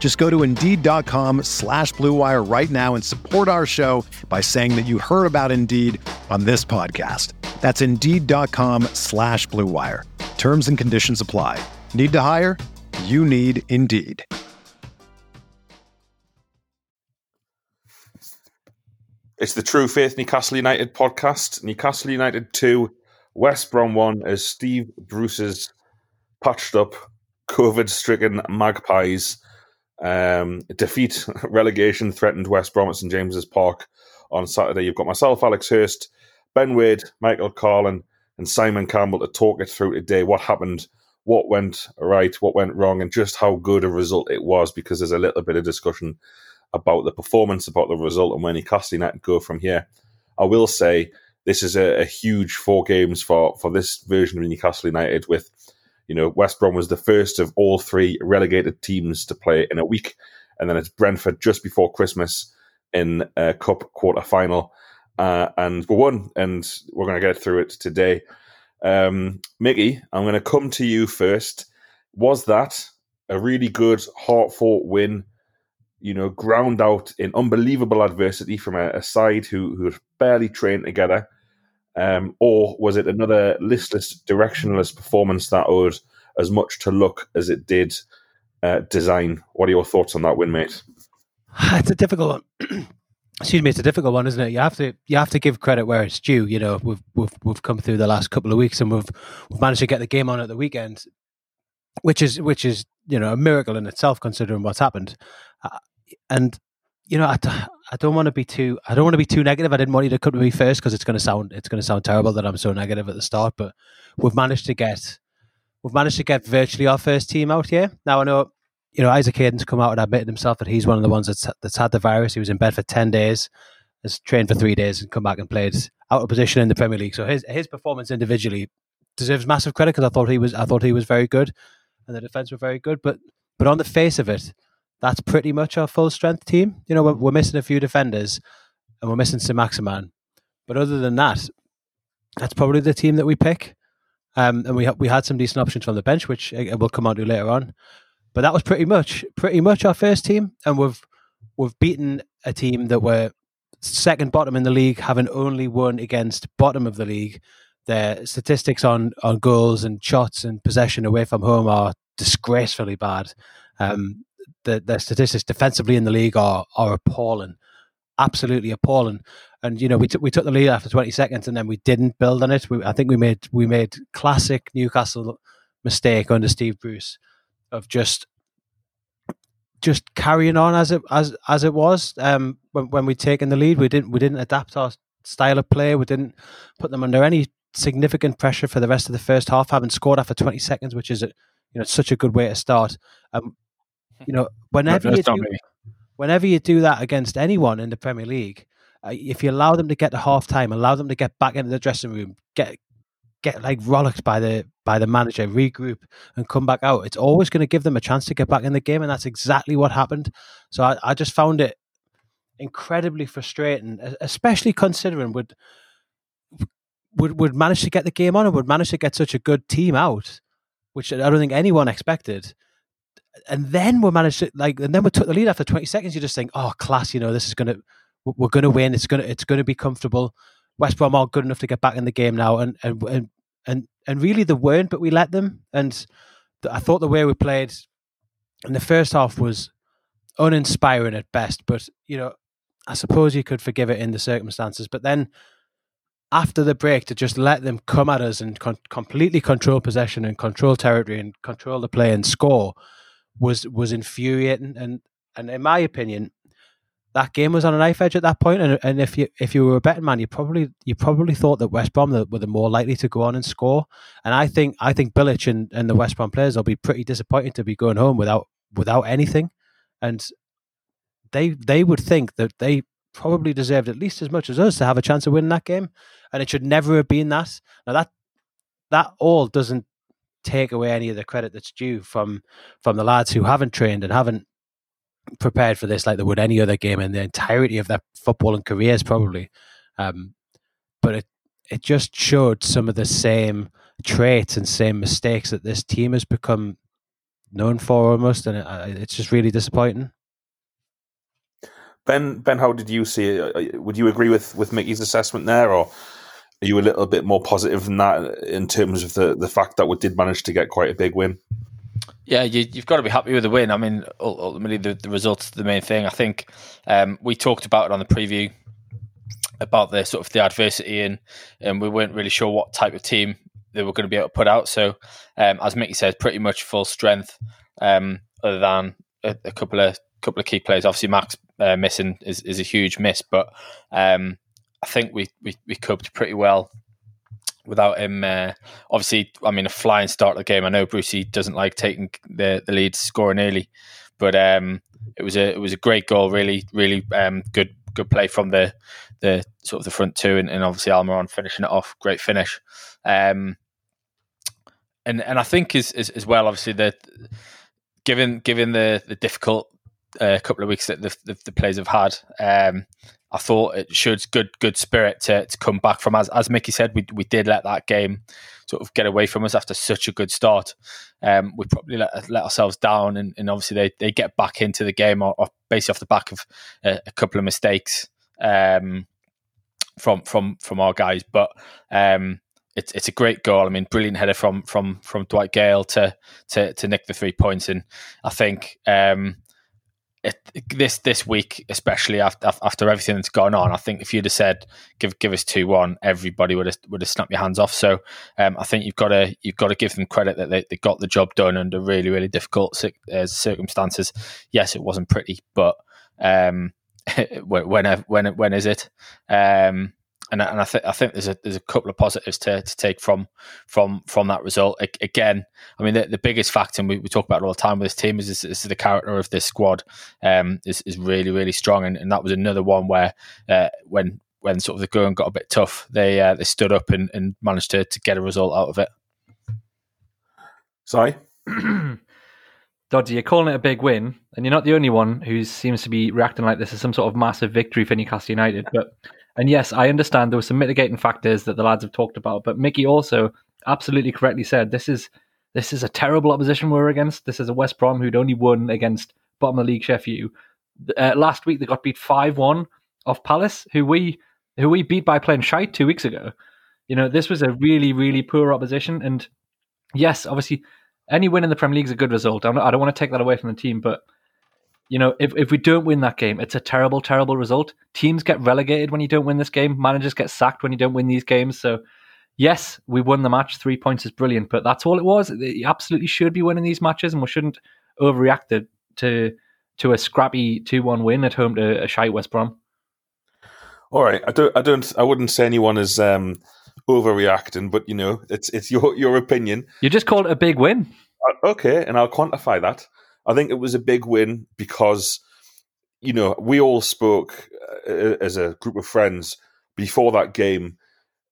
Just go to Indeed.com slash BlueWire right now and support our show by saying that you heard about Indeed on this podcast. That's Indeed.com slash BlueWire. Terms and conditions apply. Need to hire? You need Indeed. It's the True Faith Newcastle United podcast. Newcastle United 2, West Brom 1 as Steve Bruce's patched up, COVID stricken Magpies um, defeat relegation threatened West Brom at St James's Park on Saturday. You've got myself, Alex Hurst, Ben Wade, Michael Carlin, and Simon Campbell to talk it through today. What happened, what went right, what went wrong, and just how good a result it was. Because there's a little bit of discussion about the performance, about the result, and where Newcastle United go from here. I will say this is a, a huge four games for for this version of Newcastle United with you know, West Brom was the first of all three relegated teams to play in a week, and then it's Brentford just before Christmas in a cup quarter final, uh, and we won, and we're going to get through it today. Um, Mickey, I'm going to come to you first. Was that a really good, hard fought win? You know, ground out in unbelievable adversity from a, a side who who barely trained together um, or was it another listless, directionless performance that owed as much to luck as it did uh, design? What are your thoughts on that win, mate? It's a difficult one. Excuse me, it's a difficult one, isn't it? You have to you have to give credit where it's due. You know, we've we've we've come through the last couple of weeks and we've we've managed to get the game on at the weekend, which is which is you know a miracle in itself considering what's happened. Uh, and you know, I, I don't want to be too I don't want to be too negative. I didn't want you to come to me first because it's going to sound it's going to sound terrible that I'm so negative at the start. But we've managed to get we've managed to get virtually our first team out here. Now I know you know Isaac Hayden's come out and admitted himself that he's one of the ones that's that's had the virus. He was in bed for ten days, has trained for three days, and come back and played out of position in the Premier League. So his his performance individually deserves massive credit because I thought he was I thought he was very good, and the defense were very good. But but on the face of it that's pretty much our full strength team. You know, we're, we're missing a few defenders and we're missing Saint-Maximin. But other than that, that's probably the team that we pick. Um, and we we had some decent options from the bench, which uh, we'll come on to later on. But that was pretty much pretty much our first team, and we've we've beaten a team that were second bottom in the league, having only won against bottom of the league. Their statistics on on goals and shots and possession away from home are disgracefully bad. Um, the, the statistics defensively in the league are are appalling, absolutely appalling. And you know, we took we took the lead after 20 seconds, and then we didn't build on it. We, I think we made we made classic Newcastle mistake under Steve Bruce of just just carrying on as it as as it was. Um, when when we'd taken the lead, we didn't we didn't adapt our style of play. We didn't put them under any significant pressure for the rest of the first half, having scored after 20 seconds, which is a, you know such a good way to start. Um, you know, whenever you do, whenever you do that against anyone in the Premier League, uh, if you allow them to get to half time, allow them to get back into the dressing room, get get like rollicked by the by the manager, regroup and come back out, it's always going to give them a chance to get back in the game, and that's exactly what happened. So I, I just found it incredibly frustrating, especially considering would would would manage to get the game on and would manage to get such a good team out, which I don't think anyone expected and then we managed to like, and then we took the lead after 20 seconds. You just think, oh, class, you know, this is gonna, we're gonna win. It's gonna, it's gonna be comfortable. West Brom are good enough to get back in the game now, and and and and, and really they weren't, but we let them. And I thought the way we played in the first half was uninspiring at best. But you know, I suppose you could forgive it in the circumstances. But then after the break to just let them come at us and con- completely control possession and control territory and control the play and score was was infuriating. And and in my opinion, that game was on a knife edge at that point. And, and if you if you were a betting man, you probably you probably thought that West Brom were the more likely to go on and score. And I think I think Bilic and, and the West Brom players will be pretty disappointed to be going home without without anything. And they they would think that they probably deserved at least as much as us to have a chance of winning that game, and it should never have been that. Now that that all doesn't take away any of the credit that's due from from the lads who haven't trained and haven't prepared for this like they would any other game in the entirety of their footballing careers, probably. Um, but it it just showed some of the same traits and same mistakes that this team has become known for almost, and it, it's just really disappointing. Ben, Ben, how did you see it? Would you agree with with Mickey's assessment there, or are you a little bit more positive than that in terms of the the fact that we did manage to get quite a big win? Yeah, you, have got to be happy with the win. I mean, ultimately, the, the results the main thing. I think um, we talked about it on the preview about the sort of the adversity, and and we weren't really sure what type of team they were going to be able to put out. So, um, as Mickey said, pretty much full strength, um, other than a, a, couple of couple of key players. Obviously, Max uh, missing is, is a huge miss, but um, I think we, we we coped pretty well without him. Uh, obviously, I mean, a flying start of the game. I know Brucey doesn't like taking the the lead, scoring early, but um, it was a it was a great goal. Really, really um, good good play from the the sort of the front two, and, and obviously Almiron finishing it off. Great finish. Um, and and I think as, as, as well, obviously that given given the the difficult uh, couple of weeks that the, the, the players have had, um, I thought it showed good good spirit to, to come back from. As as Mickey said, we we did let that game sort of get away from us after such a good start. Um, we probably let, let ourselves down, and, and obviously they, they get back into the game or, or basically off the back of a, a couple of mistakes um, from from from our guys. But um, it's it's a great goal. I mean, brilliant header from from from Dwight Gayle to to to nick the three points, and I think um, this this week, especially after after everything that's gone on, I think if you'd have said give give us two one, everybody would have would have snapped your hands off. So um, I think you've got to you've got to give them credit that they, they got the job done under really really difficult uh, circumstances. Yes, it wasn't pretty, but um, when when when is it? Um, and and I think I think there's a there's a couple of positives to, to take from from from that result. I, again, I mean the, the biggest factor, and we, we talk about it all the time with this team, is, is, is the character of this squad um, is is really really strong, and, and that was another one where uh, when when sort of the going got a bit tough, they uh, they stood up and, and managed to to get a result out of it. Sorry. Dodgy, you're calling it a big win, and you're not the only one who seems to be reacting like this as some sort of massive victory for Newcastle United. But and yes, I understand there were some mitigating factors that the lads have talked about, but Mickey also absolutely correctly said this is this is a terrible opposition we're against. This is a West Brom who'd only won against bottom of the league Sheffield. Uh, last week they got beat five one off Palace, who we who we beat by playing shite two weeks ago. You know, this was a really really poor opposition, and yes, obviously any win in the Premier League is a good result. Not, I don't want to take that away from the team, but you know, if, if we don't win that game, it's a terrible, terrible result. Teams get relegated when you don't win this game. Managers get sacked when you don't win these games. So, yes, we won the match. Three points is brilliant, but that's all it was. You absolutely should be winning these matches, and we shouldn't overreact to to a scrappy two-one win at home to a shy West Brom. All right, I don't, I don't, I wouldn't say anyone is um, overreacting, but you know, it's it's your your opinion. You just called it a big win. Uh, okay, and I'll quantify that. I think it was a big win because, you know, we all spoke uh, as a group of friends before that game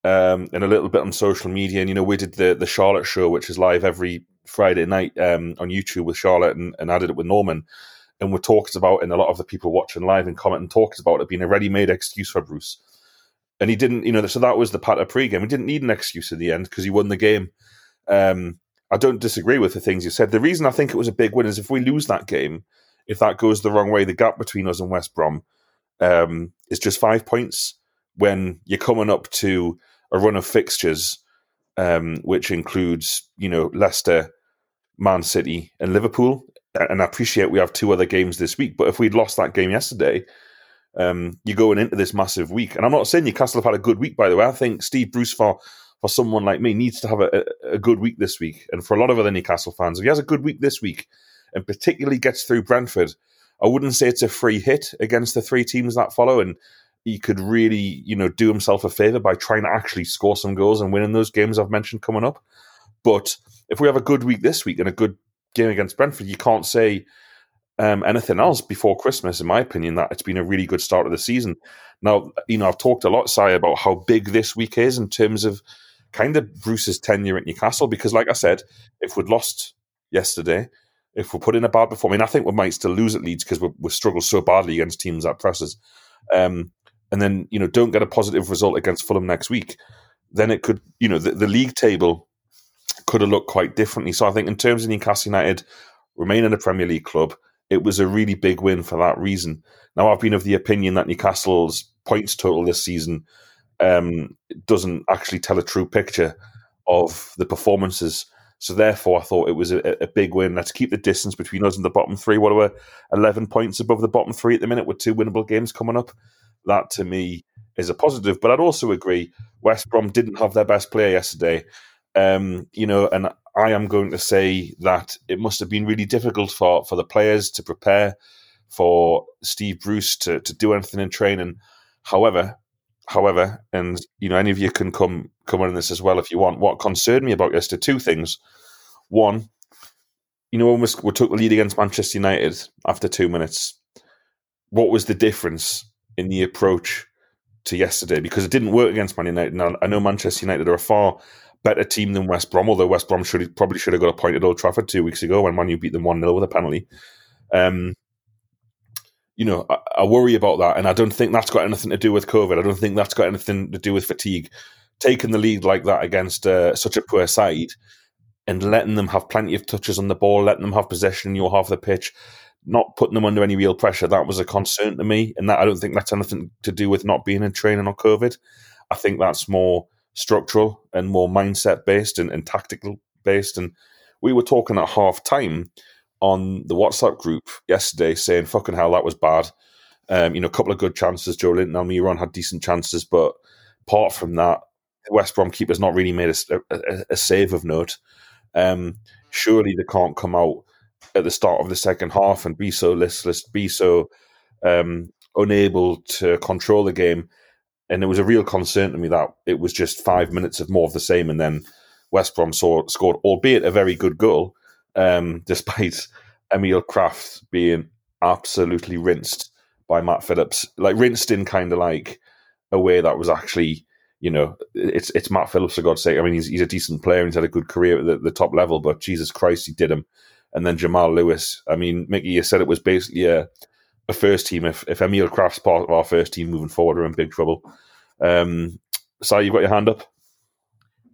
um, and a little bit on social media. And, you know, we did the, the Charlotte show, which is live every Friday night um, on YouTube with Charlotte and, and I did it with Norman. And we're talked about, and a lot of the people watching live and commenting talked about it being a ready made excuse for Bruce. And he didn't, you know, so that was the part of pre game. He didn't need an excuse in the end because he won the game. Um, I don't disagree with the things you said. The reason I think it was a big win is if we lose that game, if that goes the wrong way, the gap between us and West Brom um, is just five points when you're coming up to a run of fixtures, um, which includes, you know, Leicester, Man City, and Liverpool. And I appreciate we have two other games this week, but if we'd lost that game yesterday, um, you're going into this massive week. And I'm not saying Newcastle have had a good week, by the way. I think Steve Bruce, for, for someone like me, needs to have a, a, good week this week. And for a lot of other Newcastle fans, if he has a good week this week and particularly gets through Brentford, I wouldn't say it's a free hit against the three teams that follow. And he could really, you know, do himself a favour by trying to actually score some goals and winning those games I've mentioned coming up. But if we have a good week this week and a good game against Brentford, you can't say um, anything else before Christmas, in my opinion, that it's been a really good start of the season. Now, you know, I've talked a lot, Si, about how big this week is in terms of kind of Bruce's tenure at Newcastle, because, like I said, if we'd lost yesterday, if we're put in a bad performance, I mean, I think we might still lose at Leeds because we, we struggle so badly against teams that presses, um, and then, you know, don't get a positive result against Fulham next week, then it could, you know, the, the league table could have looked quite differently. So I think in terms of Newcastle United, remaining a Premier League club, it was a really big win for that reason. Now, I've been of the opinion that Newcastle's points total this season um, doesn't actually tell a true picture of the performances. So, therefore, I thought it was a, a big win. Let's keep the distance between us and the bottom three. What are we, 11 points above the bottom three at the minute with two winnable games coming up? That to me is a positive. But I'd also agree West Brom didn't have their best player yesterday. Um, you know, and I am going to say that it must have been really difficult for, for the players to prepare, for Steve Bruce to, to do anything in training. However, however, and you know, any of you can come come on this as well if you want. What concerned me about yesterday, two things. One, you know, when we, took the lead against Manchester United after two minutes, what was the difference in the approach to yesterday? Because it didn't work against Man United. Now, I know Manchester United are a far better team than West Brom, although West Brom should probably should have got a point at Old Trafford two weeks ago when Man U beat them 1 0 with a penalty. Um, you know, I, I, worry about that, and I don't think that's got anything to do with COVID. I don't think that's got anything to do with fatigue. Taking the lead like that against uh, such a poor side and letting them have plenty of touches on the ball, letting them have possession in your half of the pitch, not putting them under any real pressure, that was a concern to me. And that I don't think that's anything to do with not being in training or COVID. I think that's more structural and more mindset based and, and tactical based. And we were talking at half time on the WhatsApp group yesterday saying, fucking hell, that was bad. Um, you know, a couple of good chances. Joelinton Almiron had decent chances, but apart from that, West Brom keeper's not really made a, a, a save of note. Um, surely they can't come out at the start of the second half and be so listless, be so um, unable to control the game and it was a real concern to me that it was just five minutes of more of the same, and then West Brom saw, scored, albeit a very good goal, um, despite Emil Krafth being absolutely rinsed by Matt Phillips, like rinsed in kind of like a way that was actually, you know, it's it's Matt Phillips for God's sake. I mean, he's he's a decent player he's had a good career at the, the top level, but Jesus Christ, he did him. And then Jamal Lewis. I mean, Mickey, you said it was basically a a first team. If if Emil Krafth's part of our first team moving forward, we're in big trouble. Um, so you've got your hand up.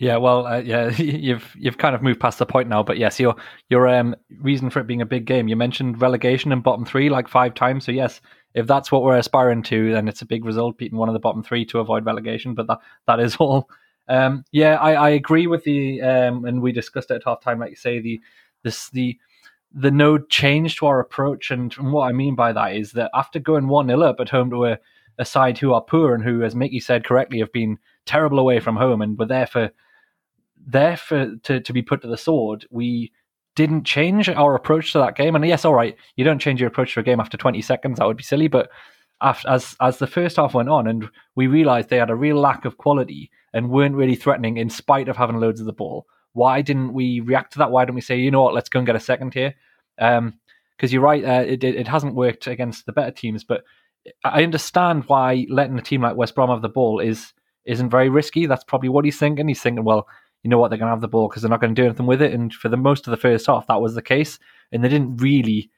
Yeah, well, uh, yeah, you've you've kind of moved past the point now, but yes, your your um, reason for it being a big game. You mentioned relegation and bottom three like five times, so yes, if that's what we're aspiring to, then it's a big result beating one of the bottom three to avoid relegation. But that that is all. Um, yeah, I, I agree with the um, and we discussed it at half time, like you say, the this the the no change to our approach. And, and what I mean by that is that after going 1 0 up at home to a, a side who are poor and who, as Mickey said correctly, have been terrible away from home and were there for there for to, to be put to the sword, we didn't change our approach to that game. And yes, all right, you don't change your approach to a game after 20 seconds, that would be silly. But after, as as the first half went on, and we realised they had a real lack of quality and weren't really threatening in spite of having loads of the ball, why didn't we react to that? Why didn't we say, you know what, let's go and get a second here? Because um, you're right, uh, it, it hasn't worked against the better teams, but I understand why letting a team like West Brom have the ball is isn't very risky. That's probably what he's thinking. He's thinking, well, you know what, they're going to have the ball because they're not going to do anything with it. And for the most of the first half, that was the case, and they didn't really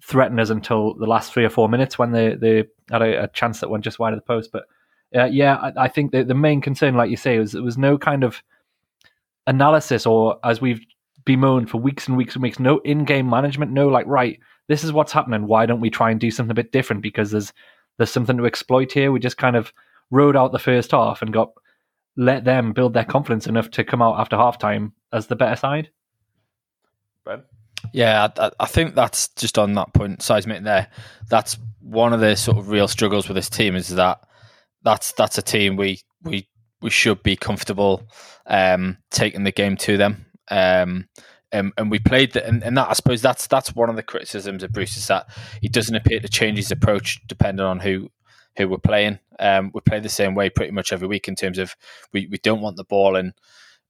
threaten us until the last three or four minutes when they they had a, a chance that went just wide of the post. But uh, yeah, I, I think the, main concern, like you say, was there was no kind of analysis or as we've bemoaned for weeks and weeks and weeks, no in-game management, no like right, this is what's happening. Why don't we try and do something a bit different? Because there's there's something to exploit here. We just kind of rode out the first half and got let them build their confidence enough to come out after halftime as the better side. Ben. Yeah, I, I think that's just on that point, seismic there. That's one of the sort of real struggles with this team is that that's that's a team we we we should be comfortable um, taking the game to them. Um, and, and we played that, and, and, that I suppose that's that's one of the criticisms of Bruce is that he doesn't appear to change his approach depending on who who we're playing. Um, we play the same way pretty much every week in terms of we, we don't want the ball and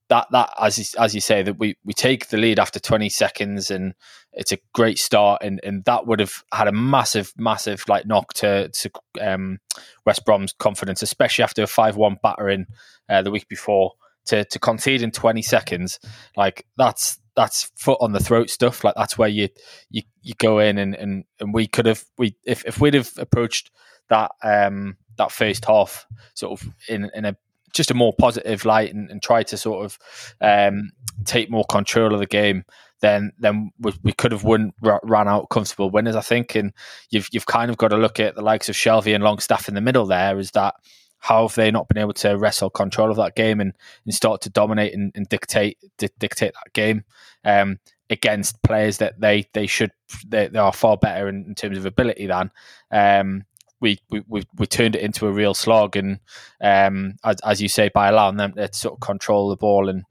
that that as you, as you say that we we take the lead after 20 seconds and it's a great start. And and that would have had a massive massive like knock to to um, West Brom's confidence especially after a 5-1 battering uh, the week before to to concede in 20 seconds. Like that's that's foot on the throat stuff. Like that's where you you you go in and and, and we could have we if if we'd have approached that um that first half sort of in in a just a more positive light and, and try to sort of um, take more control of the game, then then we, we could have won ran out comfortable winners. I think, and you've you've kind of got to look at the likes of Shelvey and Longstaff in the middle. There is that how have they not been able to wrestle control of that game and, and start to dominate and, and dictate di- dictate that game um, against players that they they should they, they are far better in, in terms of ability than. Um, we, we we turned it into a real slog, and um, as, as you say, by allowing them to sort of control the ball and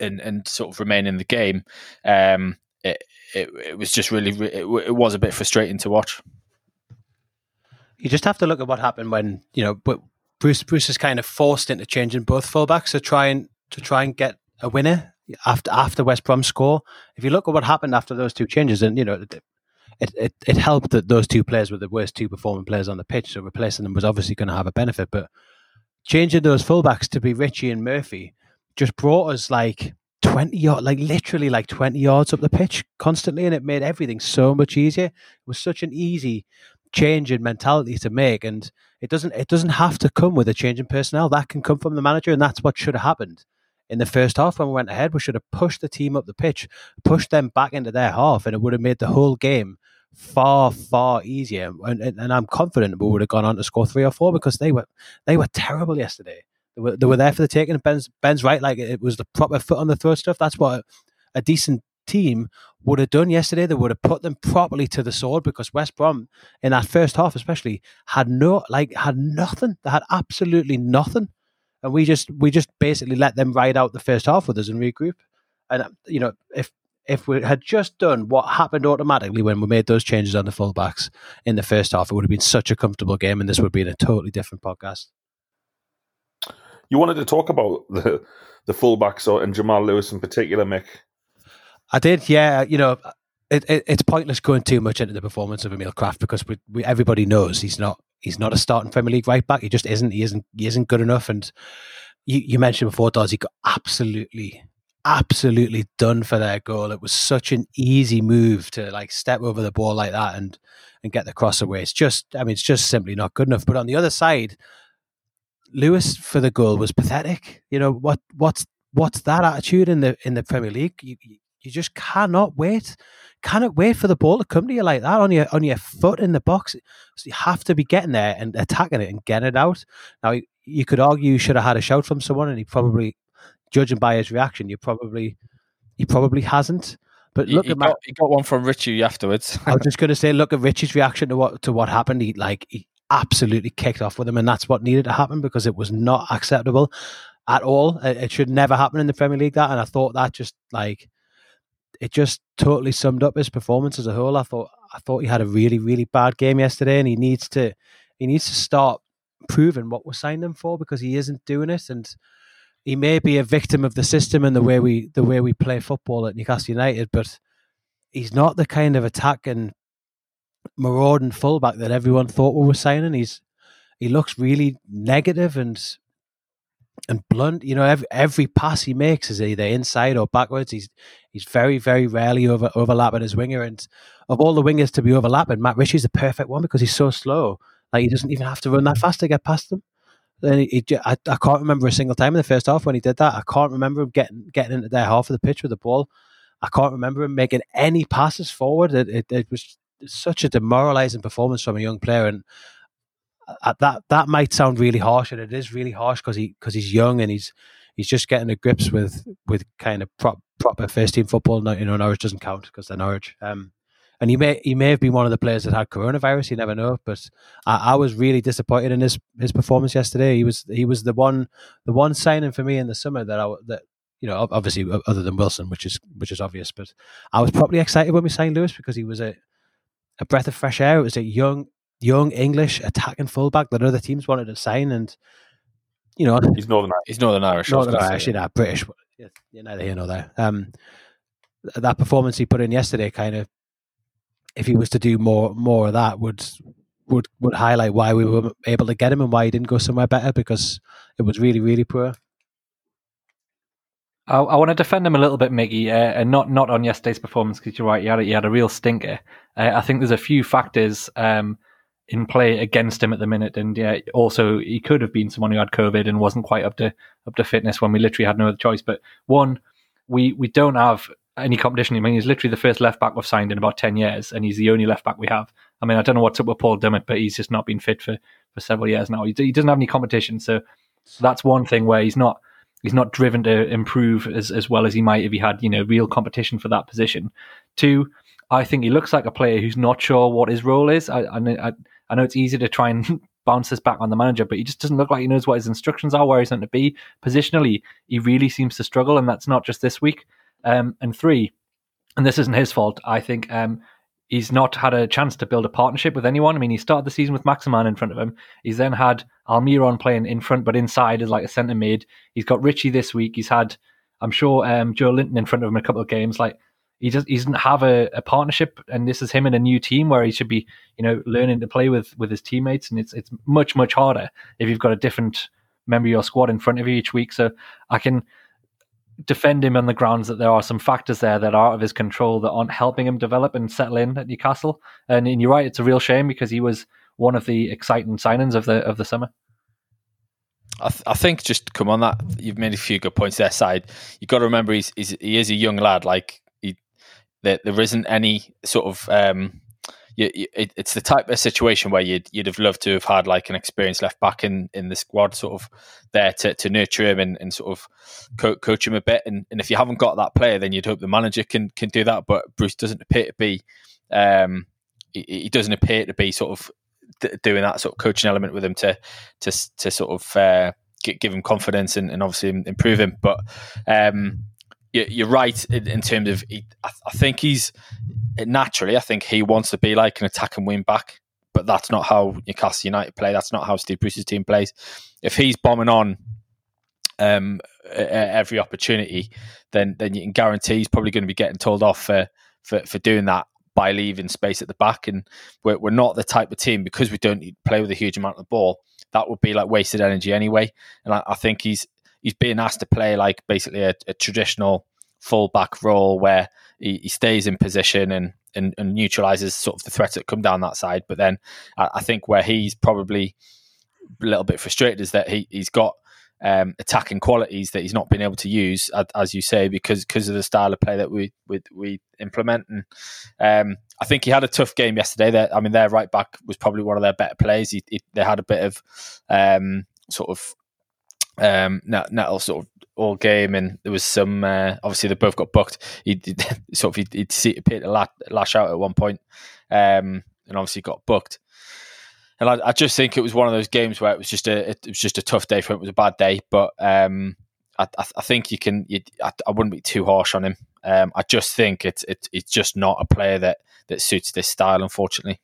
and and sort of remain in the game, um, it, it it was just really it, it was a bit frustrating to watch. You just have to look at what happened when you know, but Bruce Bruce is kind of forced into changing both fullbacks to try and to try and get a winner after after West Brom score. If you look at what happened after those two changes, and you know it, it, it helped that those two players were the worst two performing players on the pitch, so replacing them was obviously going to have a benefit. But changing those fullbacks to be Ritchie and Murphy just brought us like 20 yards, like literally like 20 yards up the pitch constantly, and it made everything so much easier. It was such an easy change in mentality to make, and it doesn't it doesn't have to come with a change in personnel. That can come from the manager, and that's what should have happened in the first half when we went ahead. We should have pushed the team up the pitch, pushed them back into their half, and it would have made the whole game far far easier. And, and, and, I'm confident we would have gone on to score three or four because they were they were terrible yesterday. They were, they were there for the taking Ben's Ben's right like it was the proper foot on the throat stuff. That's what a decent team would have done yesterday. They would have put them properly to the sword because West Brom in that first half especially had no like had nothing. They had absolutely nothing. And we just we just basically let them ride out the first half with us and regroup. And you know if if we had just done what happened automatically when we made those changes on the fullbacks in the first half, it would have been such a comfortable game, and this would have been a totally different podcast. You wanted to talk about the the fullbacks uh, and Jamal Lewis in particular, Mick. I did, yeah. You know, it, it, it's pointless going too much into the performance of Emil Krafth because we, we, everybody knows he's not he's not a starting Premier League right back. He just isn't. He isn't. He isn't good enough. And you, you mentioned before, does he got absolutely absolutely done for their goal. It was such an easy move to like step over the ball like that and and get the cross away. It's just, I mean, it's just simply not good enough. But on the other side, Lewis for the goal was pathetic. You know what? What's what's that attitude in the in the Premier League? You you just cannot wait, cannot wait for the ball to come to you like that on your on your foot in the box. So you have to be getting there and attacking it and getting it out. Now you could argue you should have had a shout from someone, and he probably judging by his reaction, you probably he probably hasn't. But look he, at got, he got one from Ritchie afterwards. I was just going to say, look at Ritchie's reaction to what to what happened. He like he absolutely kicked off with him, and that's what needed to happen because it was not acceptable at all. It, it should never happen in the Premier League. That, and I thought that just like it just totally summed up his performance as a whole. I thought I thought he had a really really bad game yesterday, and he needs to he needs to start proving what we're signing him for because he isn't doing it and he may be a victim of the system and the way we the way we play football at Newcastle United, but he's not the kind of attacking marauding fullback that everyone thought we were signing. He's he looks really negative and and blunt. You know, every every pass he makes is either inside or backwards. He's he's very very rarely over overlapping his winger. And of all the wingers to be overlapping, Matt Ritchie's the perfect one because he's so slow. Like he doesn't even have to run that fast to get past them. He, he I, I can't remember a single time in the first half when he did that. I can't remember him getting getting into their half of the pitch with the ball. I can't remember him making any passes forward. It, it, it was such a demoralising performance from a young player, and uh, that that might sound really harsh, and it is really harsh because he because he's young and he's he's just getting the grips with with kind of prop, proper first team football. You know, Norwich doesn't count because they're Norwich. Um, and he may he may have been one of the players that had coronavirus. You never know. But I, I, was really disappointed in his his performance yesterday. He was he was the one the one signing for me in the summer that I that you know obviously other than Wilson, which is which is obvious. But I was probably excited when we signed Lewis because he was a a breath of fresh air. It was a young young English attacking fullback that other teams wanted to sign, and you know he's Northern he's Northern Irish. Northern Irish, you know, British. You're neither here nor there. Um, that performance he put in yesterday kind of if he was to do more more of that, would would would highlight why we were able to get him and why he didn't go somewhere better because it was really really poor. I, I want to defend him a little bit, Miggy, uh, and not not on yesterday's performance because you're right, he had a, he had a real stinker. Uh, I think there's a few factors um, in play against him at the minute, and yeah, also he could have been someone who had COVID and wasn't quite up to up to fitness when we literally had no other choice. But one, we we don't have any competition. I mean, he's literally the first left back we've signed in about 10 years, and he's the only left back we have. I mean, I don't know what's up with Paul Dummett, but he's just not been fit for, for several years now. He, he doesn't have any competition. So, that's one thing where he's not he's not driven to improve as, as well as he might if he had, you know, real competition for that position. Two, I think he looks like a player who's not sure what his role is. I, I, I know it's easy to try and bounce this back on the manager, but he just doesn't look like he knows what his instructions are, where he's meant to be. Positionally, he really seems to struggle, and that's not just this week. Um, and three, and this isn't his fault. I think um, he's not had a chance to build a partnership with anyone. I mean, he started the season with Maximin in front of him. He's then had Almiron playing in front, but inside as like a centre mid. He's got Ritchie this week. He's had, I'm sure, um, Joelinton in front of him a couple of games. Like he just he doesn't have a, a, partnership, and this is him in a new team where he should be, you know, learning to play with with his teammates, and it's it's much much harder if you've got a different member of your squad in front of you each week. So I can defend him on the grounds that there are some factors there that are out of his control that aren't helping him develop and settle in at Newcastle. And, and you're right, it's a real shame because he was one of the exciting signings of the of the summer. I, th- I think just come on that you've made a few good points there. Side, you've got to remember he's, he's he is a young lad. Like he, there, there isn't any sort of um, you, you, it, it's the type of situation where you'd you'd have loved to have had like an experienced left back in, in the squad, sort of there to, to nurture him and, and sort of co- coach him a bit. And, and if you haven't got that player, then you'd hope the manager can can do that. But Bruce doesn't appear to be. Um, he, he doesn't appear to be sort of doing that sort of coaching element with him to to to sort of uh, give him confidence and, and obviously improve him. But um, you're right in terms of I think he's naturally I think he wants to be like an attack and win back, but that's not how Newcastle United play. That's not how Steve Bruce's team plays. If he's bombing on um, every opportunity, then then you can guarantee he's probably going to be getting told off for for, for doing that by leaving space at the back. And we're, we're not the type of team because we don't play with a huge amount of the ball. That would be like wasted energy anyway. And I, I think he's he's being asked to play like basically a, a traditional full-back role where he, he, stays in position and, and, and neutralizes sort of the threats that come down that side. But then I, I think where he's probably a little bit frustrated is that he, he's got um, attacking qualities that he's not been able to use, as you say, because because of the style of play that we we, we implement. And um, I think he had a tough game yesterday. That I mean, their right back was probably one of their better plays. He, he, they had a bit of um, sort of um, Nettle sort of all game, and there was some. Uh, obviously, they both got booked. He, sort of he, he appeared to lash out at one point, um, and obviously got booked. And I, I, just think it was one of those games where it was just a it was just a tough day for him. It was a bad day, but um, I, I, think you can. You, I, I, wouldn't be too harsh on him. Um, I just think it's it's it's just not a player that that suits this style, unfortunately.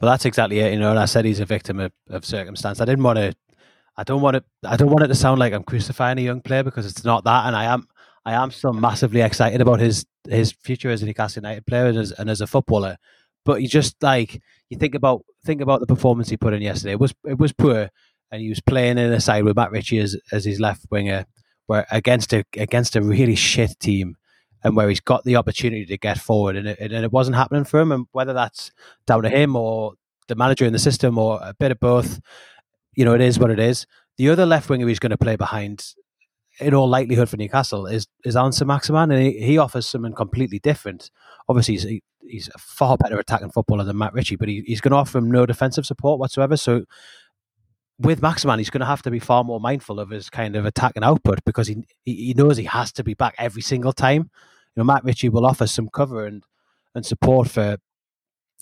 Well, that's exactly it. You know, and I said he's a victim of, of circumstance. I didn't want to I don't want it. I don't want it to sound like I'm crucifying a young player because it's not that, and I am. I am still massively excited about his his future as a Newcastle United player and as, and as a footballer. But you just like you think about think about the performance he put in yesterday. It was it was poor, and he was playing in a side with Matt Ritchie as as his left winger, where against a against a really shit team, and where he's got the opportunity to get forward, and it, and it wasn't happening for him. And whether that's down to him or the manager in the system or a bit of both, you know, it is what it is. The other left winger he's going to play behind, in all likelihood for Newcastle, is is Allan Saint-Maximin, and he, he, offers something completely different. Obviously, he's, he's a far better attacking footballer than Matt Ritchie, but he, he's going to offer him no defensive support whatsoever. So with Maximin, he's going to have to be far more mindful of his kind of attack and output because he he knows he has to be back every single time. You know, Matt Ritchie will offer some cover and and support for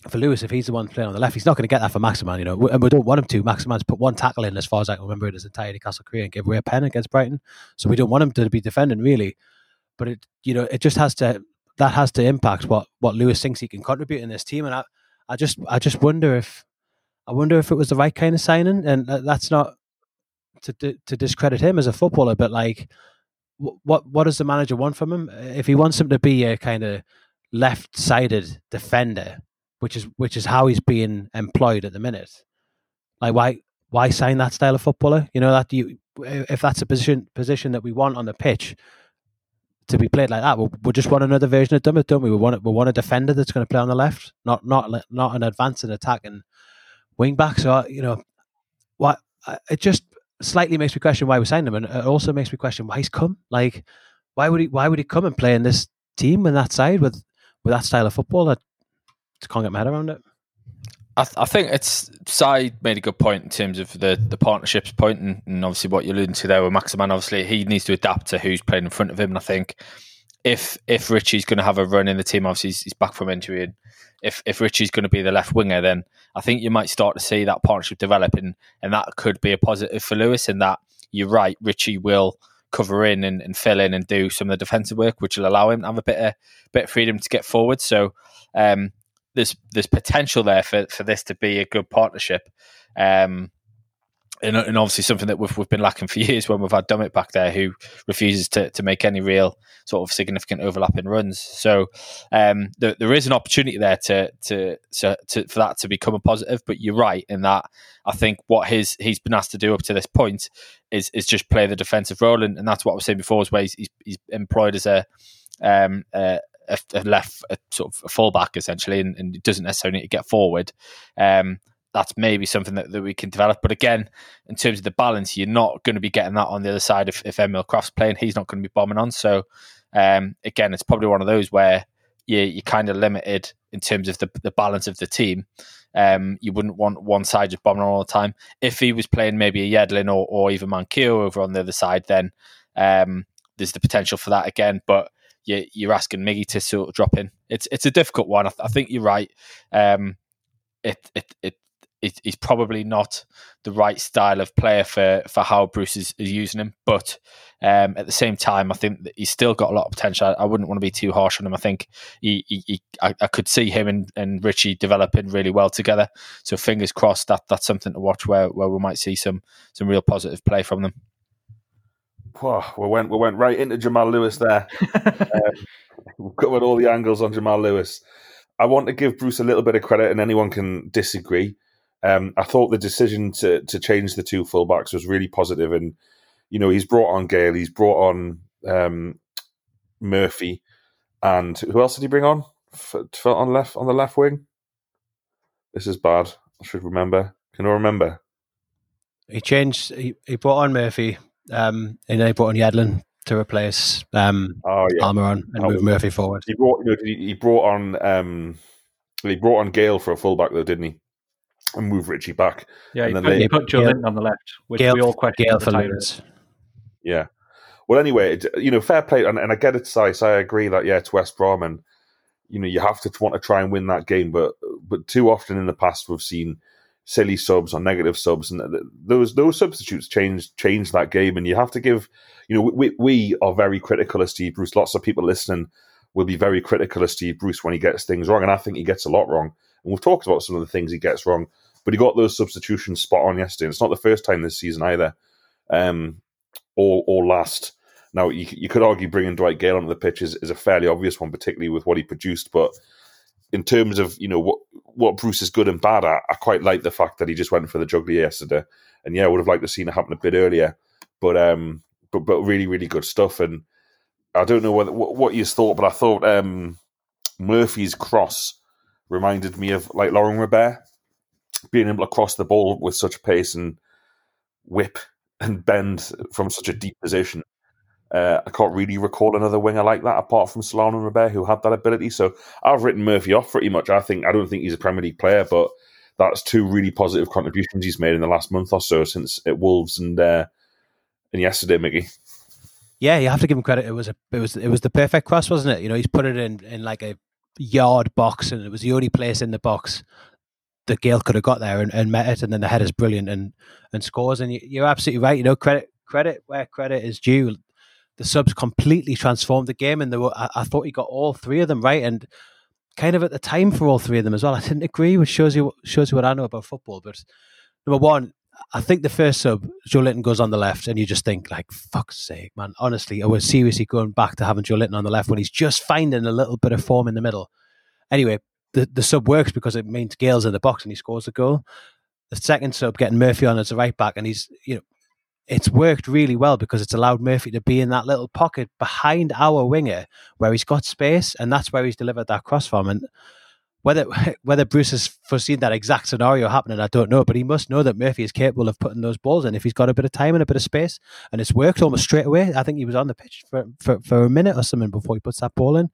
for Lewis if he's the one playing on the left. He's not going to get that for Maximin, you know, and we don't want him to. Maximin's put one tackle in, as far as I can remember, in his entire Newcastle career and gave away a pen against Brighton. So we don't want him to be defending really, but it you know it just has to that has to impact what what Lewis thinks he can contribute in this team, and I I just I just wonder if I wonder if it was the right kind of signing, and that's not to to discredit him as a footballer, but like, what what does the manager want from him? If he wants him to be a kind of left-sided defender, which is which is how he's being employed at the minute, like why why sign that style of footballer? You know that you if that's a position position that we want on the pitch to be played like that, we we just want another version of Dummett, don't we? We want we want a defender that's going to play on the left, not not not an advancing attack and wing back. So you know, what it just slightly makes me question why we signed him, and it also makes me question why he's come. Like, why would he? Why would he come and play in this team and that side with with that style of football? I can't get my head around it. I, th- I think it's Si made a good point in terms of the, the partnerships point and, and obviously what you're alluding to there with Maximin. Obviously, he needs to adapt to who's playing in front of him. And I think if if Ritchie's going to have a run in the team, obviously he's, he's back from injury, and if if Ritchie's going to be the left winger, then I think you might start to see that partnership develop, and and that could be a positive for Lewis. In that you're right, Ritchie will cover in and, and fill in and do some of the defensive work, which will allow him to have a bit of bit of freedom to get forward. So um, there's there's potential there for for this to be a good partnership. Um, and, and, obviously something that we've, we've been lacking for years when we've had Dummett back there who refuses to, to make any real sort of significant overlapping runs. So um, there, there is an opportunity there to, to, to, to, for that to become a positive. But you're right in that I think what his he's been asked to do up to this point is is just play the defensive role, and, and that's what I was saying before. Is where he's, he's employed as a um, a, a left a sort of a fullback essentially, and, and doesn't necessarily need to get forward. Um, that's maybe something that, that we can develop. But again, in terms of the balance, you're not going to be getting that on the other side if, if Emil Krafth's playing. He's not going to be bombing on. So um, again, it's probably one of those where you, you're kind of limited in terms of the, the balance of the team. Um, you wouldn't want one side just bombing on all the time. If he was playing maybe a Yedlin or, or even Manquillo over on the other side, then um, there's the potential for that again. But you, you're asking Miggy to sort of drop in. It's it's a difficult one. I, th- I think you're right. Um, it, it it he's probably not the right style of player for, for how Bruce is, is using him. But um, at the same time, I think he's still got a lot of potential. I, I wouldn't want to be too harsh on him. I think he, he, he I, I, could see him and, and Ritchie developing really well together. So fingers crossed that that's something to watch where, where we might see some some real positive play from them. Oh, we went we went right into Jamal Lewis there. um, we've covered all the angles on Jamal Lewis. I want to give Bruce a little bit of credit, and anyone can disagree. Um, I thought the decision to to change the two fullbacks was really positive, and you know he's brought on Gayle, he's brought on um, Murphy, and who else did he bring on for on left on the left wing? This is bad. I should remember. Can I remember? He changed. He, he brought on Murphy, um, and they brought on Yedlin to replace um, oh, yeah. Almiron and oh, move Murphy forward. He brought. he brought on. Um, he brought on Gayle for a fullback though, didn't he? and move Ritchie back. Yeah, and he, put, he put Joe on the left, which Gayle, we all question. Gayle for Yeah. Well, anyway, you know, fair play, and, and I get it, Sice. I agree that yeah, it's West Brom, and you know, you have to want to try and win that game, but but too often in the past we've seen silly subs or negative subs, and those those substitutes change change that game, and you have to give. You know, we we are very critical of Steve Bruce. Lots of people listening will be very critical of Steve Bruce when he gets things wrong, and I think he gets a lot wrong. And we've talked about some of the things he gets wrong but he got those substitutions spot on yesterday. And it's not the first time this season either, um, or or last. Now you, you could argue bringing Dwight Gayle onto the pitch is, is a fairly obvious one, particularly with what he produced. But in terms of you know what what Bruce is good and bad at, I quite like the fact that he just went for the juggler yesterday. And yeah, I would have liked to seen it happen a bit earlier, but um, but but really really good stuff. And I don't know what what, you thought, but I thought um, Murphy's cross reminded me of like Laurent Robert being able to cross the ball with such pace and whip and bend from such a deep position. Uh, I can't really recall another winger like that apart from Solana Robert who had that ability. So I've written Murphy off pretty much. I think I don't think he's a Premier League player, but that's two really positive contributions he's made in the last month or so since at Wolves and uh, and yesterday, Mickey. Yeah, you have to give him credit. It was a, it was, it was the perfect cross, wasn't it? You know, he's put it in in like a yard box, and it was the only place in the box that Gayle could have got there and, and met it. And then the header's brilliant and and scores. And you, are absolutely right. You know, credit credit where credit is due. The subs completely transformed the game, and were, I, I thought he got all three of them right. And kind of at the time for all three of them as well. I didn't agree, which shows you shows you what I know about football. But number one, I think the first sub, Joelinton goes on the left, and you just think like, "Fuck's sake, man!" Honestly, I was seriously going back to having Joelinton on the left when he's just finding a little bit of form in the middle. Anyway, the the sub works because it means Gayle's in the box and he scores the goal. The second sub getting Murphy on as a right back, and he's you know it's worked really well because it's allowed Murphy to be in that little pocket behind our winger where he's got space, and that's where he's delivered that cross from. And whether whether Bruce has foreseen that exact scenario happening, I don't know, but he must know that Murphy is capable of putting those balls in if he's got a bit of time and a bit of space, and it's worked almost straight away. I think he was on the pitch for for, for a minute or something before he puts that ball in.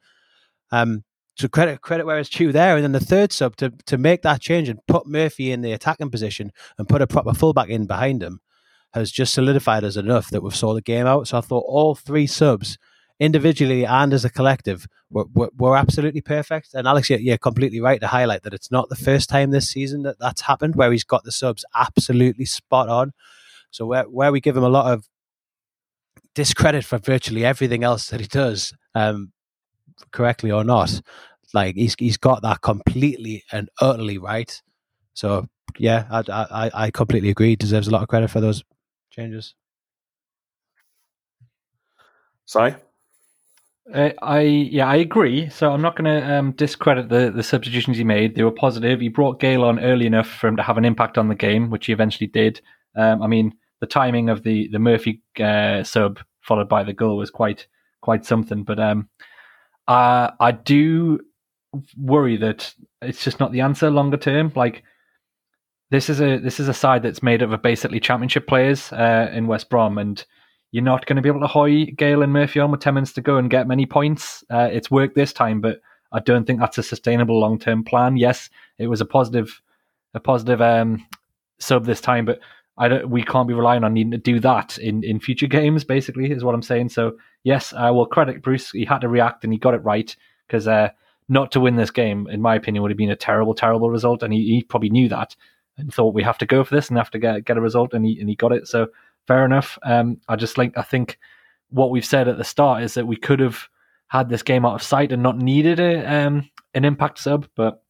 Um, so credit credit where it's due there, and then the third sub to to make that change and put Murphy in the attacking position and put a proper fullback in behind him has just solidified us enough that we've saw the game out. So I thought all three subs, individually and as a collective, were, were, were absolutely perfect. And Alex, you're, you're, completely right to highlight that it's not the first time this season that that's happened where he's got the subs absolutely spot on. So where, where we give him a lot of discredit for virtually everything else that he does, um, correctly or not, like he's he's got that completely and utterly right. So yeah, I I, I completely agree. Deserves a lot of credit for those changes. Sorry. Uh, I yeah I agree. So I'm not going to um, discredit the the substitutions he made. They were positive. He brought Gayle on early enough for him to have an impact on the game, which he eventually did. Um, I mean, the timing of the the Murphy uh, sub followed by the goal was quite quite something. But um, uh, I do worry that it's just not the answer longer term. Like this is a this is a side that's made up of basically championship players uh, in West Brom, and you're not going to be able to hoy Gayle and Murphy on with ten minutes to go and get many points. Uh, it's worked this time, but I don't think that's a sustainable long term plan. Yes, it was a positive a positive um, sub this time, but I don't, we can't be relying on needing to do that in, in future games. Basically, is what I'm saying. So yes, I will credit Bruce. He had to react and he got it right because uh, not to win this game, in my opinion, would have been a terrible, terrible result, and he, he probably knew that and thought we have to go for this and have to get get a result, and he and he got it. So fair enough. Um, I just like I think what we've said at the start is that we could have had this game out of sight and not needed a um, an impact sub, but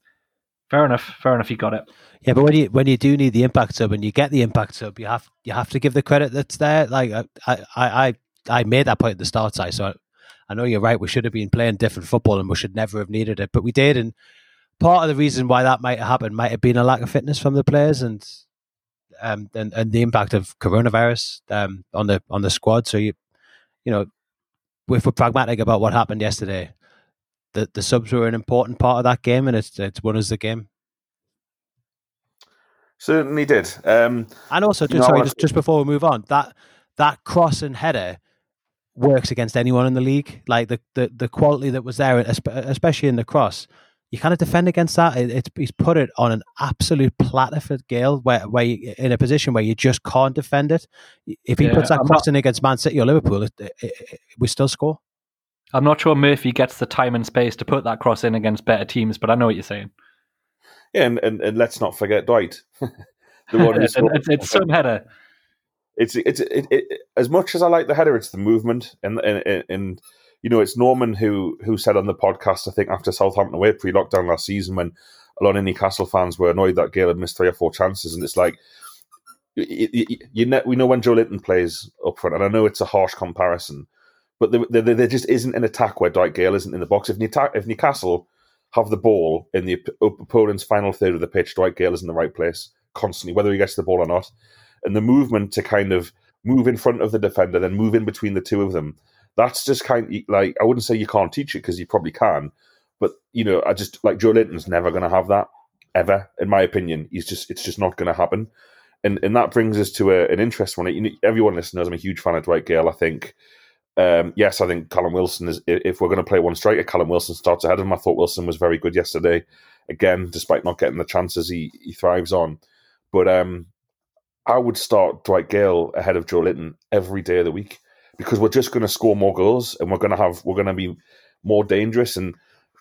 fair enough. Fair enough. He got it. Yeah, but when you when you do need the impact sub and you get the impact sub, you have you have to give the credit that's there. Like I I I, I made that point at the start, side, so I, I know you're right. We should have been playing different football and we should never have needed it, but we did. And part of the reason why that might have happened might have been a lack of fitness from the players and um, and, and the impact of coronavirus um, on the on the squad. So you you know, if we're pragmatic about what happened yesterday, the the subs were an important part of that game, and it's it's won us the game. Certainly did. Um, and also, just, sorry, just, just before we move on, that that cross and header works against anyone in the league. Like the the, the quality that was there, especially in the cross, you kind of defend against that. It, it's he's put it on an absolute platter for Gayle, where where you, in a position where you just can't defend it. If he yeah, puts that cross in against Man City or Liverpool, it, it, we still score. I'm not sure Murphy gets the time and space to put that cross in against better teams, but I know what you're saying. Yeah, and, and, and let's not forget Dwight. the one it's, it's some header. It's it's it, it, as much as I like the header, it's the movement and and, and you know, it's Norman who who said on the podcast, I think after Southampton away pre lockdown last season, when a lot of Newcastle fans were annoyed that Gayle had missed three or four chances, and it's like you, you, you know, we know when Joelinton plays up front, and I know it's a harsh comparison, but there, there, there just isn't an attack where Dwight Gayle isn't in the box. If, if Newcastle have the ball in the opponent's final third of the pitch, Dwight Gayle is in the right place constantly, whether he gets the ball or not. And the movement to kind of move in front of the defender, then move in between the two of them, that's just kind of like I wouldn't say you can't teach it because you probably can, but you know I just like Joelinton's never going to have that ever, in my opinion. He's just it's just not going to happen, and and that brings us to a, an interest one. You know, everyone listening knows I'm a huge fan of Dwight Gayle. I think Um, yes, I think Callum Wilson is. If we're going to play one striker, Callum Wilson starts ahead of him. I thought Wilson was very good yesterday. Again, despite not getting the chances he, he thrives on. But um, I would start Dwight Gayle ahead of Joelinton every day of the week because we're just going to score more goals and we're going to have we're going to be more dangerous. And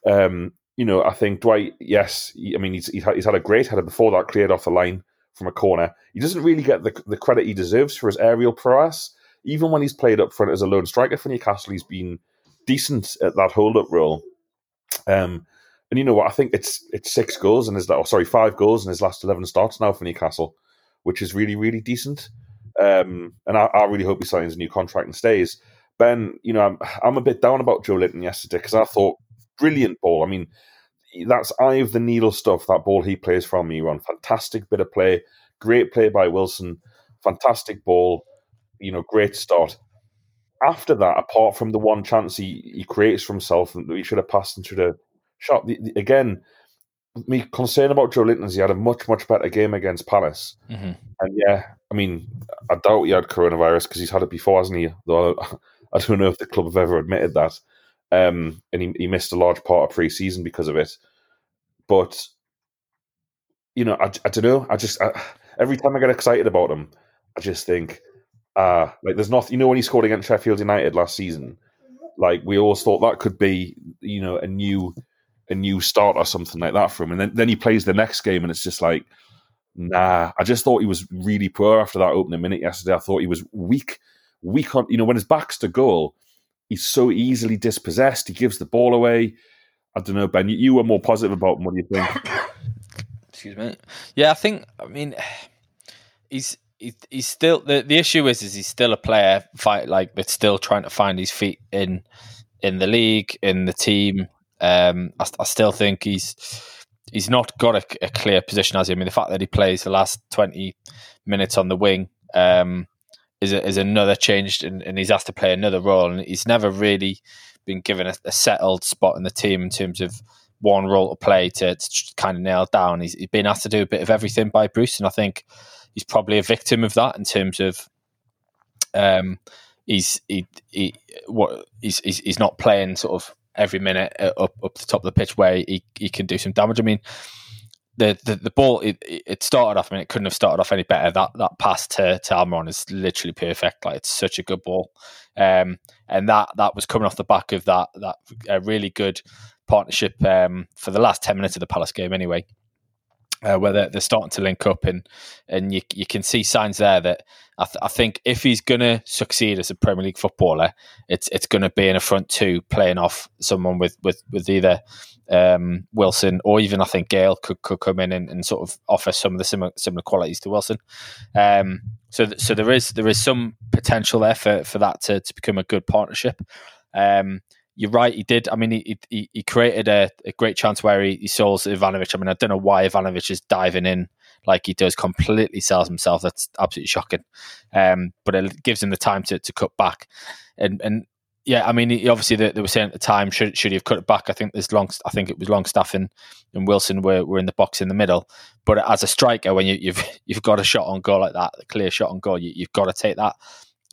um, you know, I think Dwight. Yes, I mean he's he's had, a great header before that cleared off the line from a corner. He doesn't really get the the credit he deserves for his aerial prowess. Even when he's played up front as a lone striker for Newcastle, he's been decent at that hold up role. Um, and you know what? I think it's it's six goals and his oh, sorry five goals in his last eleven starts now for Newcastle, which is really really decent. Um, and I, I, really hope he signs a new contract and stays. Ben, you know, I'm, I'm a bit down about Joelinton yesterday because I thought brilliant ball. I mean, that's eye of the needle stuff. That ball he plays from me run, fantastic bit of play, great play by Wilson, fantastic ball. You know, great start. After that, apart from the one chance he, he creates for himself and he should have passed and should have shot. The, the, again, me concern about Joelinton is he had a much much better game against Palace, mm-hmm. and yeah, I mean, I doubt he had coronavirus because he's had it before, hasn't he? Though I don't know if the club have ever admitted that. Um, and he, he missed a large part of pre-season because of it. But you know, I, I don't know. I just I, every time I get excited about him, I just think, ah, uh, like there's nothing. You know, when he scored against Sheffield United last season, like we always thought that could be, you know, a new a new start or something like that for him. And then, then he plays the next game, and it's just like, nah. I just thought he was really poor after that opening minute yesterday. I thought he was weak, weak on. You know, when his back's to goal, he's so easily dispossessed. He gives the ball away. I don't know, Ben. You, you were more positive about him. What do you think? Excuse me. Yeah, I think. I mean, he's he's still the, the issue is is he's still a player fight like that's still trying to find his feet in in the league in the team um, I, I, still think he's he's not got a, a, clear position as him. I mean, the fact that he plays the last twenty minutes on the wing um, is a, is another change, and, and, he's asked to play another role, and he's never really been given a, a, settled spot in the team in terms of one role to play to, to kind of nail down. He's, he's been asked to do a bit of everything by Bruce, and I think he's probably a victim of that in terms of. Um, he's he, he what he's, he's he's not playing sort of every minute uh, up up the top of the pitch where he, he can do some damage. I mean, the the, the ball it, it started off. I mean, it couldn't have started off any better. That that pass to to Almiron is literally perfect. Like it's such a good ball, um, and that that was coming off the back of that that uh, really good partnership um, for the last ten minutes of the Palace game. Anyway, uh, where they're, they're, starting to link up, and and you you can see signs there that I, th- I think if he's going to succeed as a Premier League footballer, it's it's going to be in a front two, playing off someone with with with either um, Wilson or even I think Gayle could, could come in and, and, sort of offer some of the similar similar qualities to Wilson. Um, so th- so there is there is some potential there for for that to, to become a good partnership. Um, you're right. He did. I mean, he he, he created a, a, great chance where he, he souls Ivanovic. I mean, I don't know why Ivanovic is diving in like he does, completely sells himself. That's absolutely shocking. Um, but it gives him the time to, to cut back. And and yeah, I mean, he, obviously they, they, were saying at the time should should he have cut it back? I think there's long. I think it was Longstaff and, and Wilson were, were in the box in the middle. But as a striker, when you, have you've, you've got a shot on goal like that, a clear shot on goal, you, you've got to take that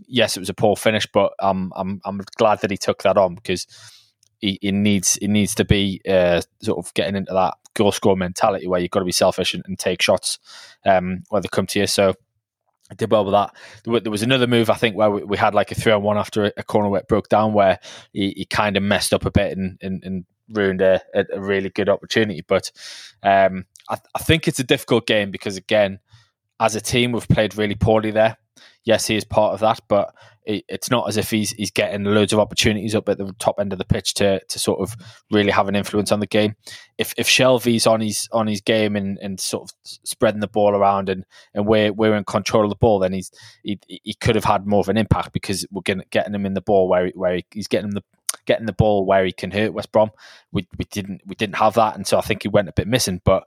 yes, it was a poor finish, but um, I'm I'm glad that he took that on because he, he needs he needs to be uh, sort of getting into that goal score mentality where you've got to be selfish and, and take shots um, where they come to you. So I did well with that. There was another move I think where we, had like a three on one after a corner where it broke down where he, he kind of messed up a bit and, and, and ruined a, a, really good opportunity. But um, I, I think it's a difficult game because again, as a team, we've played really poorly there yes, he is part of that, but it, it's not as if he's he's getting loads of opportunities up at the top end of the pitch to to sort of really have an influence on the game. If if Shelvey's on his on his game and, and sort of spreading the ball around and, and we're we're in control of the ball, then he's he, he could have had more of an impact because we're getting, getting him in the ball where where he's getting the getting the ball where he can hurt West Brom. We we didn't we didn't have that, and so I think he went a bit missing. But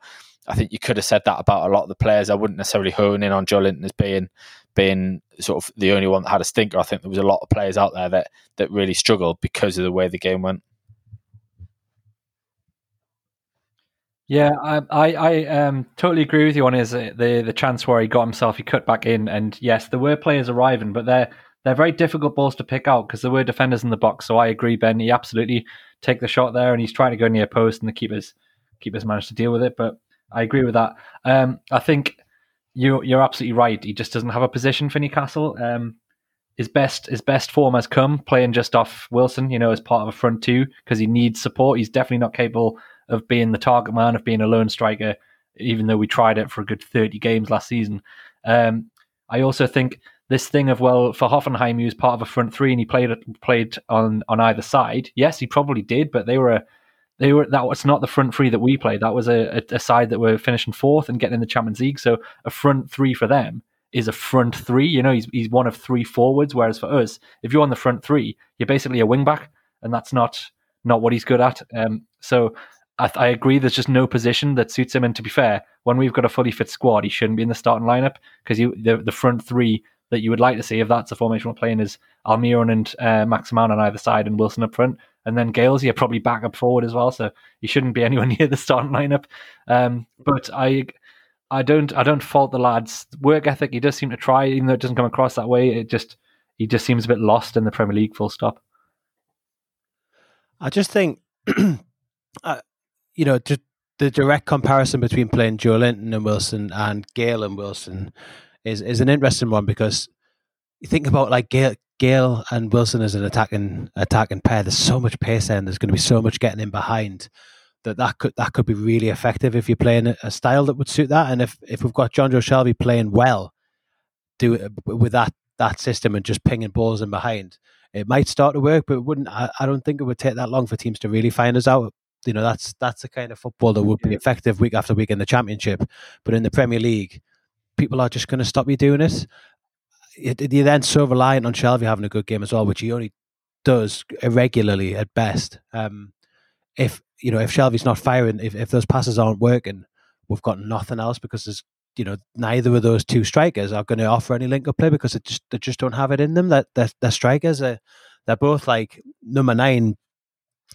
I think you could have said that about a lot of the players. I wouldn't necessarily hone in on Joelinton as being being sort of the only one that had a stinker. I think there was a lot of players out there that that really struggled because of the way the game went. Yeah, I I, I um, totally agree with you on his uh, the the chance where he got himself he cut back in, and yes, there were players arriving, but they're they're very difficult balls to pick out because there were defenders in the box. So I agree, Ben. He absolutely take the shot there, and he's trying to go near post, and the keepers keepers managed to deal with it. But I agree with that. Um, I think you you're absolutely right. He just doesn't have a position for Newcastle. Um, his best his best form has come playing just off Wilson, you know, as part of a front two because he needs support. He's definitely not capable of being the target man, of being a lone striker, even though we tried it for a good 30 games last season. Um, I also think this thing of well, for Hoffenheim, he was part of a front three and he played played on on either side. Yes, he probably did, but they were a, they were that was not the front three that we played. That was a, a, side that were finishing fourth and getting in the Champions League. So a front three for them is a front three. You know, he's he's one of three forwards. Whereas for us, if you're on the front three, you're basically a wing back, and that's not not what he's good at. Um, so I, I, agree. There's just no position that suits him. And to be fair, when we've got a fully fit squad, he shouldn't be in the starting lineup because you the the front three that you would like to see if that's a formation we're playing is Almiron and uh, Maximin on either side and Wilson up front. And then Gayle's, you're probably back up forward as well, so he shouldn't be anywhere near the starting lineup. Um, but I, I don't, I don't fault the lads' work ethic. He does seem to try, even though it doesn't come across that way. It just, he just seems a bit lost in the Premier League. Full stop. I just think, uh, you know, the direct comparison between playing Joelinton and Wilson and Gayle and Wilson is is an interesting one because you think about like Gayle, Gayle and Wilson as an attacking attacking pair. There's so much pace there, and there's going to be so much getting in behind that that could that could be really effective if you're playing a, a style that would suit that. And if if we've got Jonjo Shelvey playing well, do it with that that system and just pinging balls in behind, it might start to work. But it wouldn't. I, I don't think it would take that long for teams to really find us out. You know, that's that's the kind of football that would be effective week after week in the championship. But in the Premier League, people are just going to stop you doing it. You're then so reliant on Shelvey having a good game as well, which he only does irregularly at best. Um, if you know if Shelvey's not firing, if, if those passes aren't working, we've got nothing else because there's you know neither of those two strikers are going to offer any link up play because they just they just don't have it in them. That they're, they're strikers. Are, they're both like number nine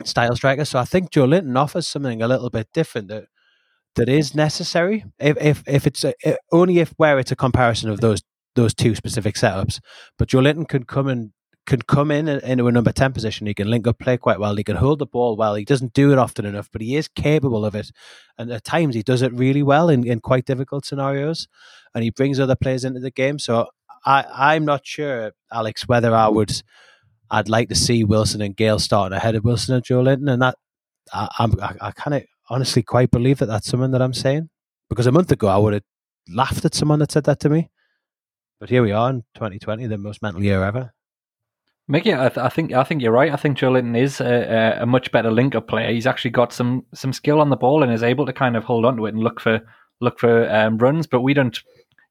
style strikers. So I think Joelinton offers something a little bit different that that is necessary. If if if it's a, only if where it's a comparison of those those two specific setups. But Joelinton can come and can come in into a number ten position. He can link up play quite well. He can hold the ball well. He doesn't do it often enough, but he is capable of it. And at times he does it really well in, in quite difficult scenarios. And he brings other players into the game. So I I'm not sure, Alex, whether I would. I'd like to see Wilson and Gayle starting ahead of Wilson and Joelinton. and that I, I'm I, I kind of honestly quite believe that that's something that I'm saying. Because a month ago, I would have laughed at someone that said that to me. But here we are in 2020, the most mental year ever. Micky, I, th- I, think I think you're right. I think Joelinton is a, a, much better link-up player. He's actually got some some skill on the ball and is able to kind of hold on to it and look for look for um, runs. But we don't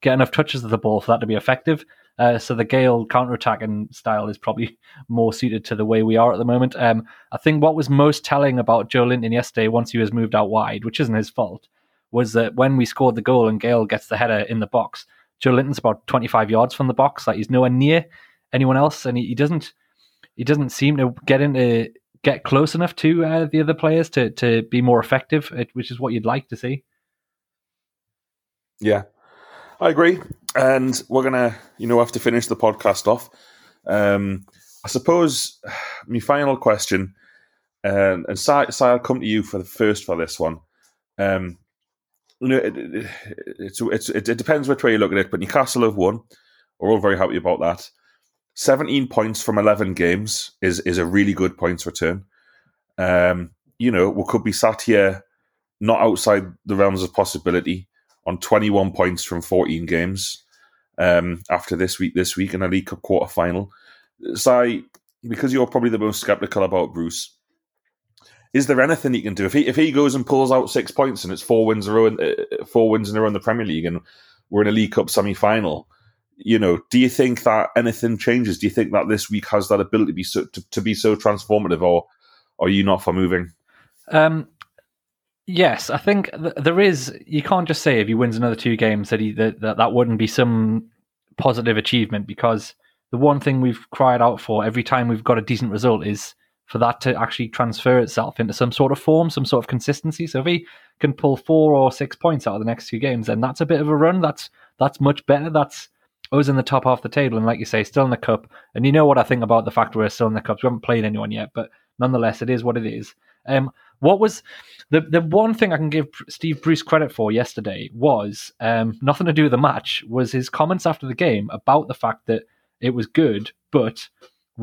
get enough touches of the ball for that to be effective. Uh, so the Gayle counter-attacking style is probably more suited to the way we are at the moment. Um, I think what was most telling about Joelinton yesterday, once he was moved out wide, which isn't his fault, was that when we scored the goal and Gayle gets the header in the box, Joelinton's about 25 yards from the box. Like he's nowhere near anyone else, and he, he doesn't he doesn't seem to get into get close enough to uh, the other players to to be more effective, which is what you'd like to see. Yeah, I agree and we're gonna, you know, have to finish the podcast off. Um, I suppose my final question, um, and si, I'll come to you for the first for this one. Um, it, it, it's, it, it depends which way you look at it, but Newcastle have won. We're all very happy about that. 17 points from 11 games is is a really good points return. Um, you know, we could be sat here not outside the realms of possibility on 21 points from 14 games um, after this week, this week in a League Cup quarter final. Si, because you're probably the most skeptical about Bruce, is there anything he can do if he if he goes and pulls out six points and it's four wins in a row, uh, four wins in a row in the Premier League and we're in a League Cup semi final? You know, do you think that anything changes? Do you think that this week has that ability to be so, to, to be so transformative, or are you not for moving? Um, Yes, I think th- there is. You can't just say if he wins another two games that he that, that that wouldn't be some positive achievement because the one thing we've cried out for every time we've got a decent result is for that to actually transfer itself into some sort of form, some sort of consistency. So if he can pull four or six points out of the next two games, then that's a bit of a run. That's that's much better. That's us in the top half of the table, and like you say, still in the cup. And you know what I think about the fact we're still in the cups. We haven't played anyone yet, but nonetheless, it is what it is. Um, what was the the one thing I can give Steve Bruce credit for yesterday was um, nothing to do with the match. Was his comments after the game about the fact that it was good, but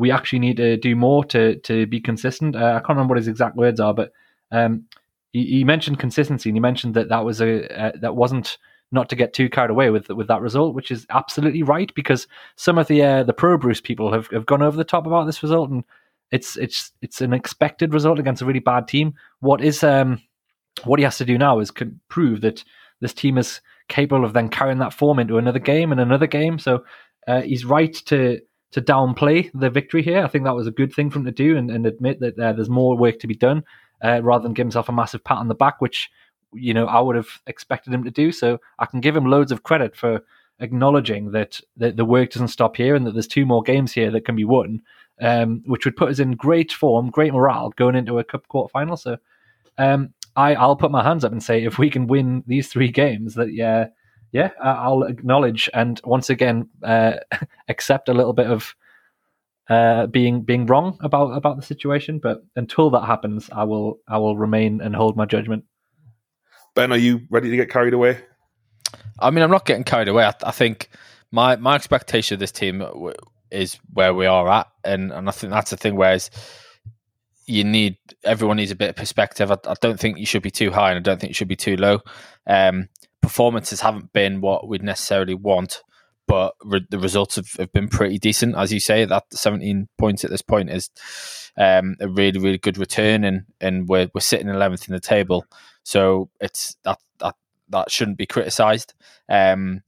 we actually need to do more to to be consistent. Uh, I can't remember what his exact words are, but um, he, he, mentioned consistency and he mentioned that that was a uh, that wasn't not to get too carried away with with that result, which is absolutely right because some of the uh, the pro Bruce people have, have gone over the top about this result and it's it's it's an expected result against a really bad team. What is um what he has to do now is prove that this team is capable of then carrying that form into another game and another game. So uh, he's right to to downplay the victory here. I think that was a good thing for him to do and, and admit that uh, there's more work to be done uh, rather than give himself a massive pat on the back, which you know I would have expected him to do. So I can give him loads of credit for acknowledging that, that the work doesn't stop here and that there's two more games here that can be won um, which would put us in great form, great morale going into a cup quarter final. So um, I, I'll put my hands up and say if we can win these three games, that yeah, yeah, I'll acknowledge and once again uh, accept a little bit of uh, being being wrong about about the situation. But until that happens, I will I will remain and hold my judgment. Ben, are you ready to get carried away? I mean, I'm not getting carried away. I, I think my my expectation of this team is where we are at, and and I think that's the thing. Whereas you need everyone needs a bit of perspective. I, I don't think you should be too high, and I don't think you should be too low. Um, performances haven't been what we'd necessarily want, but re- the results have, have been pretty decent, as you say. That 17 points at this point is um, a really, really good return, and and we're we're sitting 11th in the table, so it's that that that shouldn't be criticised. Um,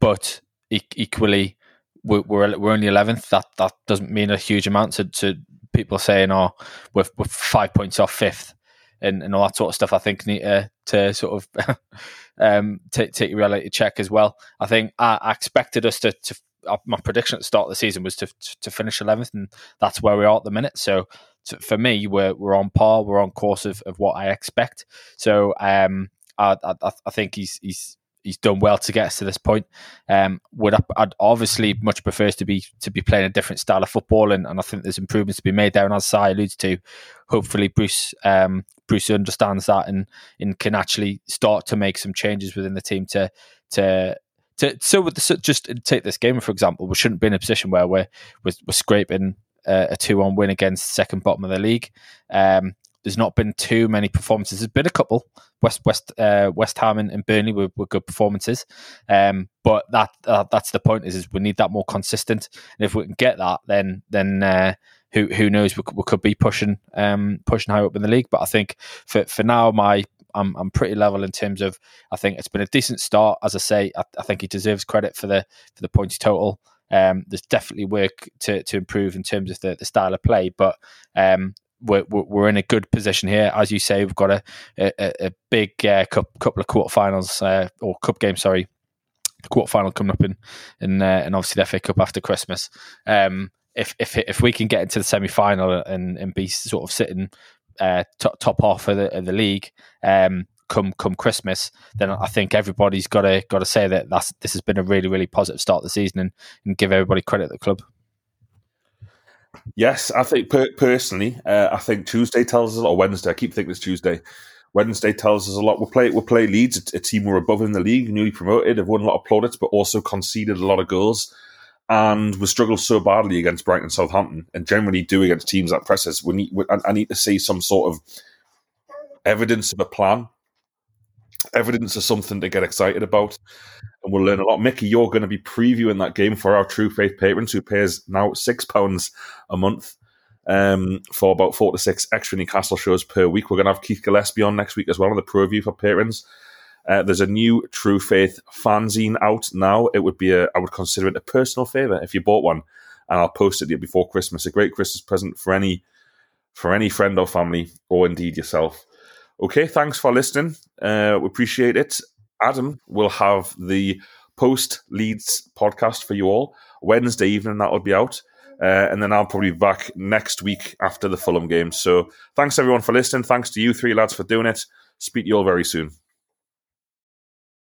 but e- equally, we're we're, only eleventh. That that doesn't mean a huge amount to, to people saying, "Oh, we're, we're five points off fifth and, and all that sort of stuff. I think need to, to sort of um, take take reality check as well. I think I, I expected us to, to uh, my prediction at the start of the season was to to finish eleventh, and that's where we are at the minute. So, so, for me, we're we're on par. We're on course of, of what I expect. So um, I, I, I think he's he's he's done well to get us to this point. Um, would I, I'd obviously much prefers to be to be playing a different style of football, and, and I think there's improvements to be made there. And as I alluded to, hopefully Bruce um, Bruce understands that and and can actually start to make some changes within the team to to. To, so, with the, just take this game for example, we shouldn't be in a position where we're we're, we're scraping a two on win against second bottom of the league. Um, there's not been too many performances. There's been a couple. West West uh, West Ham and, and Burnley were, were, good performances, um, but that uh, that's the point. Is, is we need that more consistent, and if we can get that, then then uh, who who knows we, we could be pushing um, pushing higher up in the league. But I think for for now, my I'm I'm pretty level in terms of I think it's been a decent start. As I say, I, I think he deserves credit for the for the points total. Um, there's definitely work to, to improve in terms of the, the style of play, but um, we're, we're in a good position here. As you say, we've got a a, a big uh, couple of quarterfinals uh, or cup games. Sorry, the quarterfinal coming up in in uh, and obviously the FA Cup after Christmas. Um, if if if we can get into the semi final and and be sort of sitting uh, top, top half of the, of the league. Um, come come Christmas, then I think everybody's got to got to say that that's this has been a really really positive start of the season and, and give everybody credit at the club. Yes, I think per- personally, uh, I think Tuesday tells us. Or Wednesday, I keep thinking it's Tuesday. Wednesday tells us a lot. We'll play. We'll play Leeds, a, team we're above in the league, newly promoted, have won a lot of plaudits, but also conceded a lot of goals, and we struggled so badly against Brighton and Southampton, and generally do against teams that press us. We need. We, I, need to see some sort of evidence of a plan evidence of something to get excited about. And we'll learn a lot. Micky, you're going to be previewing that game for our True Faith patrons who pays now £6 a month um, for about four to six extra Newcastle shows per week. We're going to have Keith Gillespie on next week as well on the preview for patrons. Uh, there's a new True Faith fanzine out now. It would be a, I would consider it a personal favour if you bought one, and I'll post it before Christmas. A great Christmas present for any for any friend or family, or indeed yourself. Okay, thanks for listening. Uh, we appreciate it. Adam will have the post Leeds podcast for you all Wednesday evening. That will be out. Uh, and then I'll probably be back next week after the Fulham game. So thanks everyone for listening. Thanks to you three lads for doing it. Speak to you all very soon.